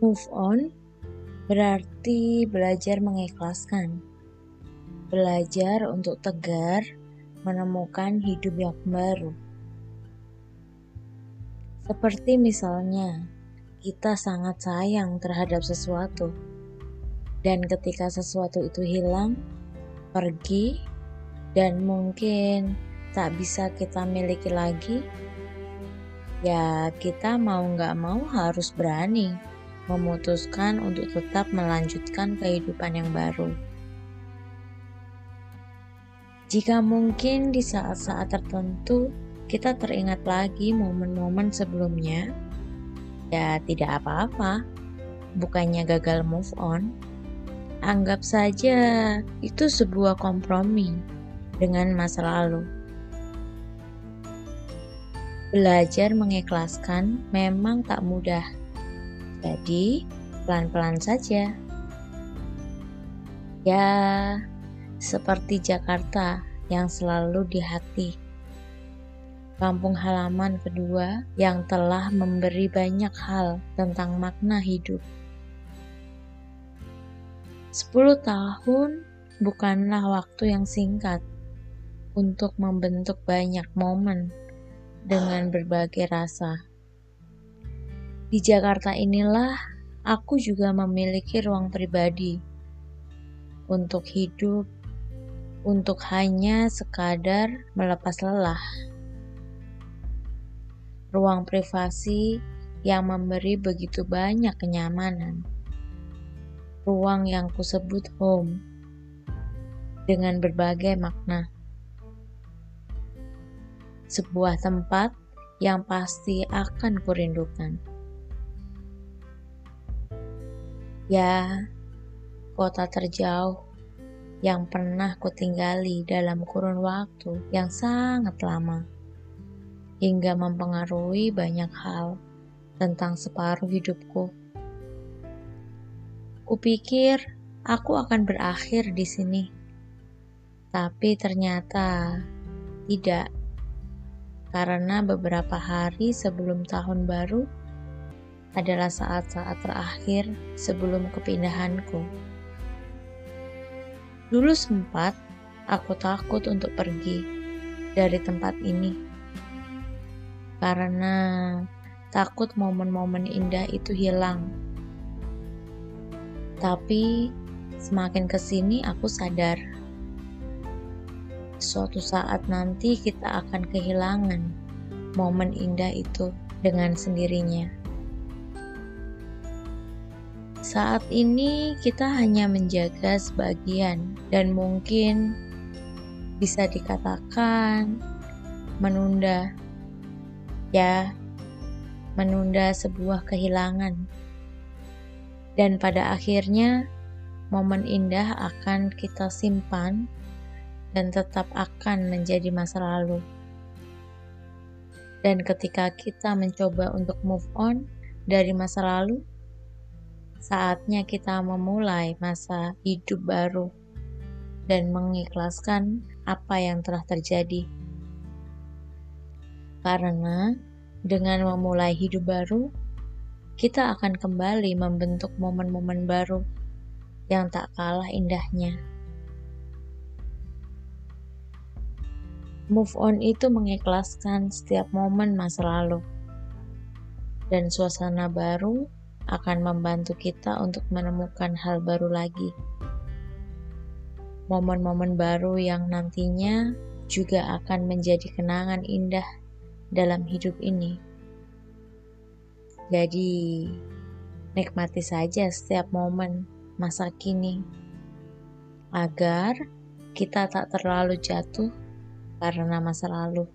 Move on berarti belajar mengikhlaskan. Belajar untuk tegar, menemukan hidup yang baru. Seperti misalnya, kita sangat sayang terhadap sesuatu. Dan ketika sesuatu itu hilang, pergi, dan mungkin tak bisa kita miliki lagi, ya kita mau nggak mau harus berani memutuskan untuk tetap melanjutkan kehidupan yang baru. Jika mungkin di saat-saat tertentu kita teringat lagi momen-momen sebelumnya, ya tidak apa-apa, bukannya gagal move on. Anggap saja itu sebuah kompromi dengan masa lalu. Belajar mengikhlaskan memang tak mudah jadi, pelan-pelan saja. Ya, seperti Jakarta yang selalu di hati. Kampung halaman kedua yang telah memberi banyak hal tentang makna hidup. Sepuluh tahun bukanlah waktu yang singkat untuk membentuk banyak momen dengan berbagai rasa. Di Jakarta inilah aku juga memiliki ruang pribadi untuk hidup, untuk hanya sekadar melepas lelah. Ruang privasi yang memberi begitu banyak kenyamanan. Ruang yang kusebut home dengan berbagai makna. Sebuah tempat yang pasti akan kurindukan. Ya, kota terjauh yang pernah kutinggali dalam kurun waktu yang sangat lama, hingga mempengaruhi banyak hal tentang separuh hidupku. Kupikir aku akan berakhir di sini, tapi ternyata tidak, karena beberapa hari sebelum tahun baru adalah saat-saat terakhir sebelum kepindahanku. Dulu sempat aku takut untuk pergi dari tempat ini karena takut momen-momen indah itu hilang. Tapi semakin ke sini aku sadar suatu saat nanti kita akan kehilangan momen indah itu dengan sendirinya. Saat ini kita hanya menjaga sebagian dan mungkin bisa dikatakan menunda. Ya, menunda sebuah kehilangan. Dan pada akhirnya momen indah akan kita simpan dan tetap akan menjadi masa lalu. Dan ketika kita mencoba untuk move on dari masa lalu, Saatnya kita memulai masa hidup baru dan mengikhlaskan apa yang telah terjadi. Karena dengan memulai hidup baru, kita akan kembali membentuk momen-momen baru yang tak kalah indahnya. Move on itu mengikhlaskan setiap momen masa lalu dan suasana baru akan membantu kita untuk menemukan hal baru lagi. Momen-momen baru yang nantinya juga akan menjadi kenangan indah dalam hidup ini. Jadi, nikmati saja setiap momen masa kini agar kita tak terlalu jatuh karena masa lalu.